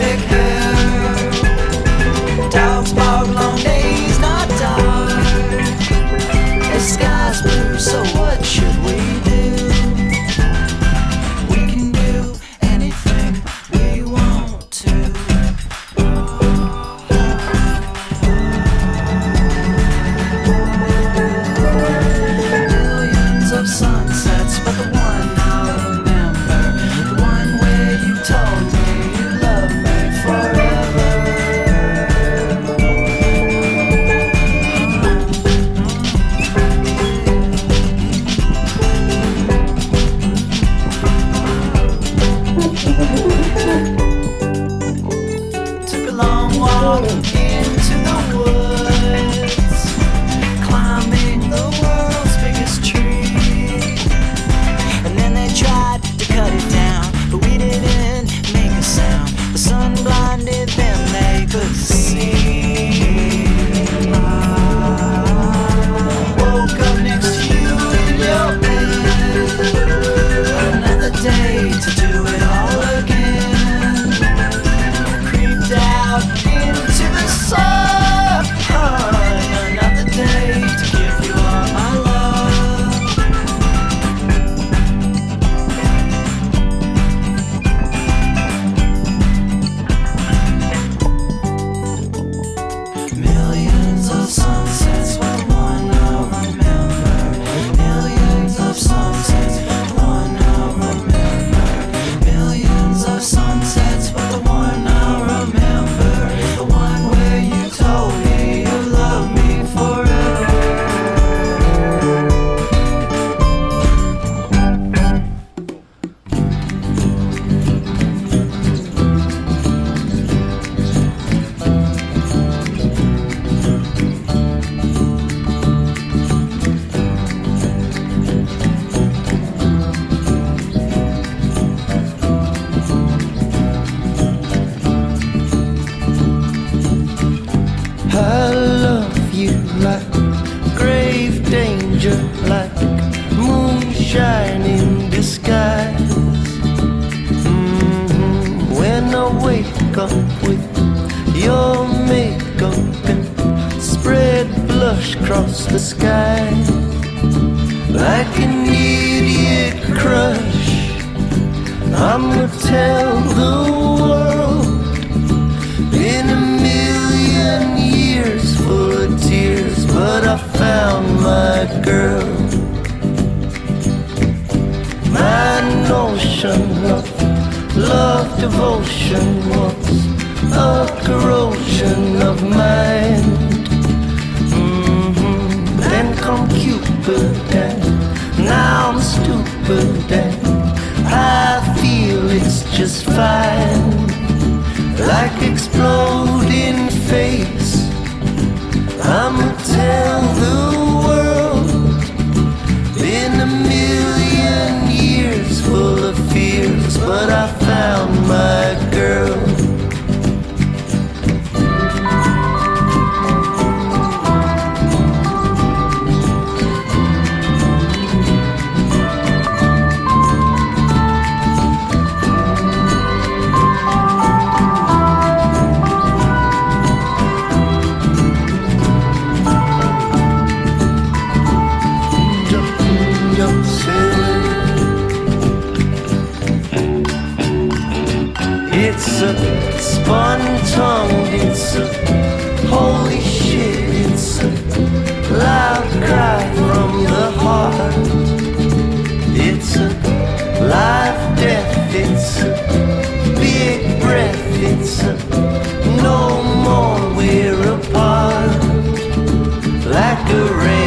music. notion of love devotion was a corrosion of mind. Mm -hmm. Then come Cupid, and now I'm stupid, and I feel it's just fine. Like exploding face, I'ma tell the but I found my girl. the rain.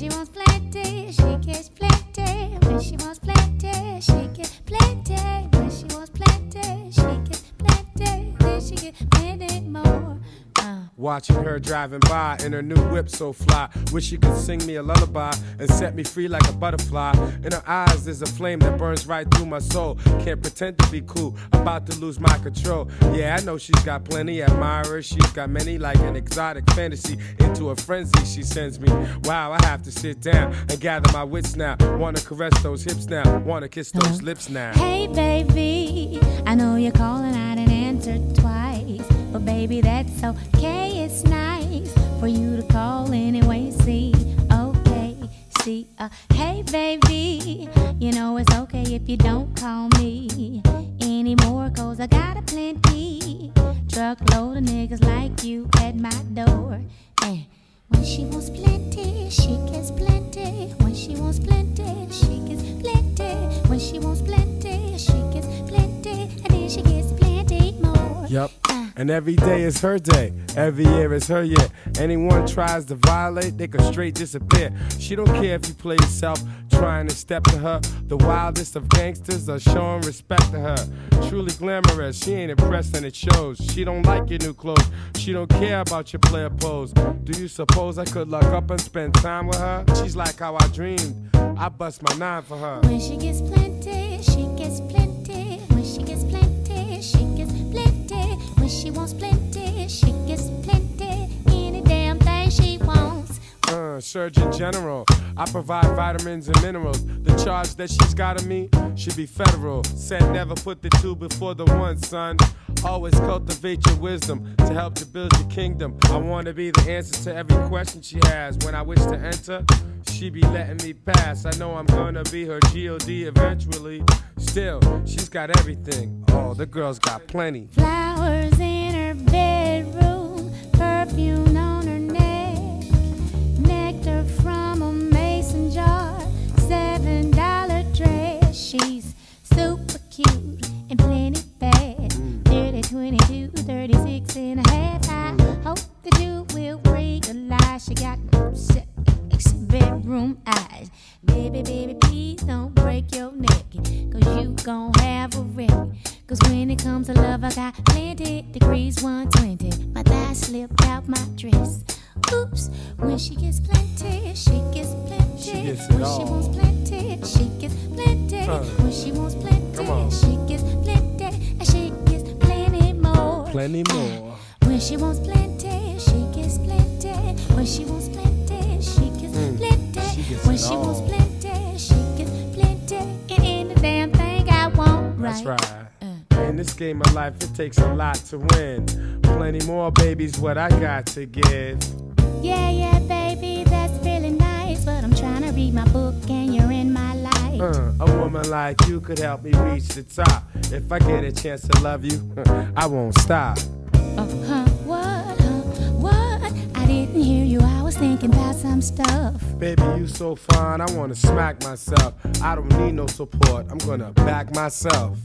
She wants plenty. she gets Watching her driving by in her new whip so fly. Wish she could sing me a lullaby and set me free like a butterfly. In her eyes, there's a flame that burns right through my soul. Can't pretend to be cool, about to lose my control. Yeah, I know she's got plenty admirers. She's got many like an exotic fantasy. Into a frenzy, she sends me. Wow, I have to sit down and gather my wits now. Wanna caress those hips now, wanna kiss those lips now. Hey, baby, I know you're calling, I didn't answer twice. But, baby, that's okay, it's nice for you to call anyway. See, okay, see, uh, hey, baby, you know it's okay if you don't call me anymore, cause I got a plenty truckload of niggas like you at my door. And when she wants plenty, she gets plenty. When she wants plenty, she gets plenty. When she wants plenty, she gets plenty. And then she gets plenty more. Yup. Mm. And every day is her day. Every year is her year. Anyone tries to violate, they can straight disappear. She don't care if you play yourself, trying to step to her. The wildest of gangsters are showing respect to her. Truly glamorous, she ain't impressed and it shows. She don't like your new clothes. She don't care about your player pose. Do you suppose I could look up and spend time with her? She's like how I dreamed. I bust my nine for her. When she gets plenty, she gets plenty. She wants plenty, she gets plenty. Any damn thing she wants. Uh, Surgeon General, I provide vitamins and minerals. The charge that she's got on me should be federal. Said never put the two before the one, son. Always cultivate your wisdom to help to build your kingdom. I want to be the answer to every question she has. When I wish to enter, she be letting me pass. I know I'm gonna be her God eventually. Still, she's got everything. Oh, the girl's got plenty. Flowers in her bedroom, When she wants plenty, she gets plenty. When she wants plenty, she gets plenty. She gets when it she wants all. plenty, she gets plenty. And any damn thing I want, right? That's right. Uh. In this game of life, it takes a lot to win. Plenty more, baby's what I got to give. Yeah, yeah, baby, that's really nice. But I'm trying to read my book and you're in my life. Uh, a woman like you could help me reach the top. If I get a chance to love you, I won't stop. Uh, huh, what, huh, what? I didn't hear you, I was thinking about some stuff. Baby, you so fine, I wanna smack myself. I don't need no support, I'm gonna back myself.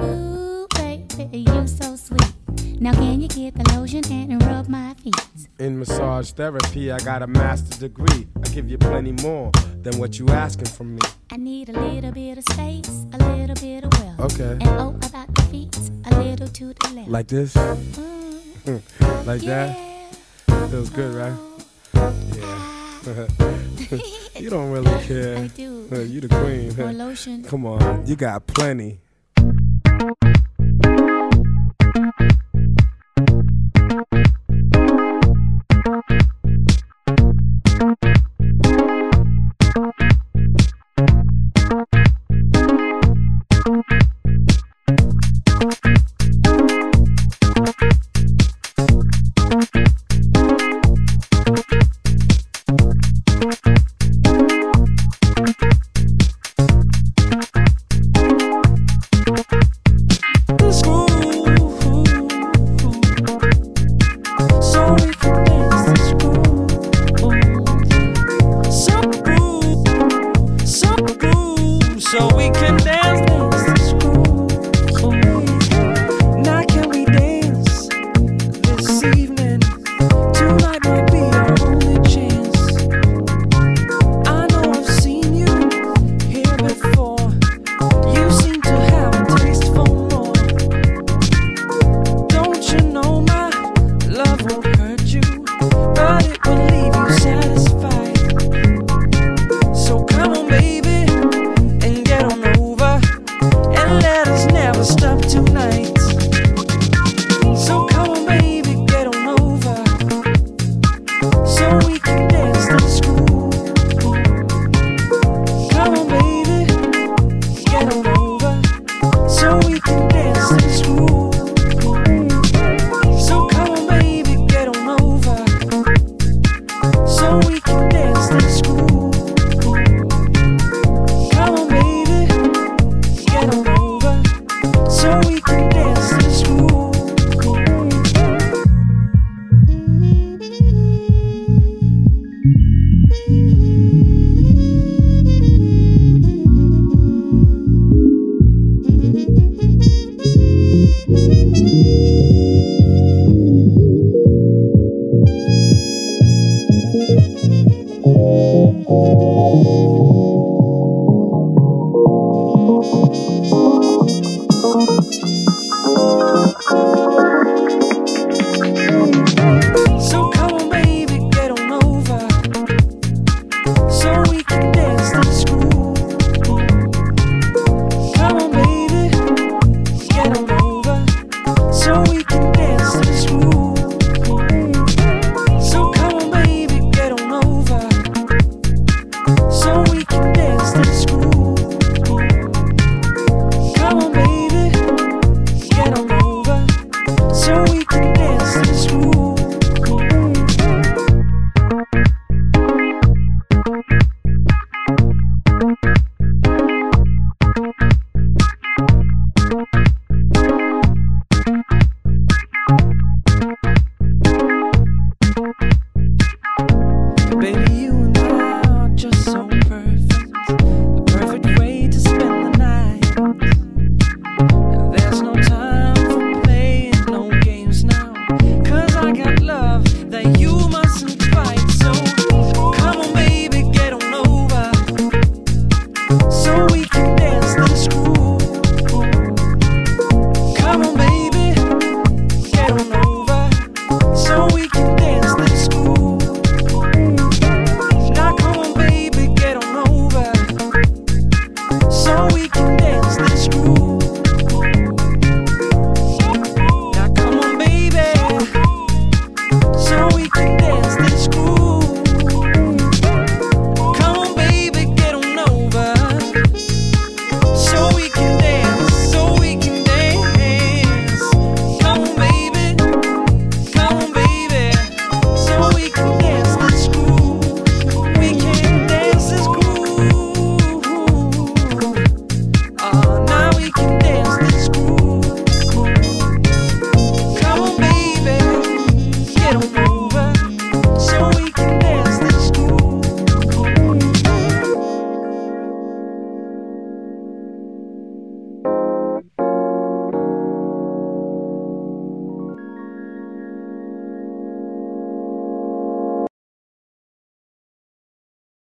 Ooh, baby, you so sweet. Now can you get the lotion and rub my feet? In massage therapy, I got a master's degree. I give you plenty more than what you asking from me. I need a little bit of space, a little bit of wealth. Okay. And oh, about the feet, a little to the left. Like this? Mm, like yeah. that? Feels good, right? Yeah. you don't really care. I do. You the queen. More lotion. Come on, you got plenty.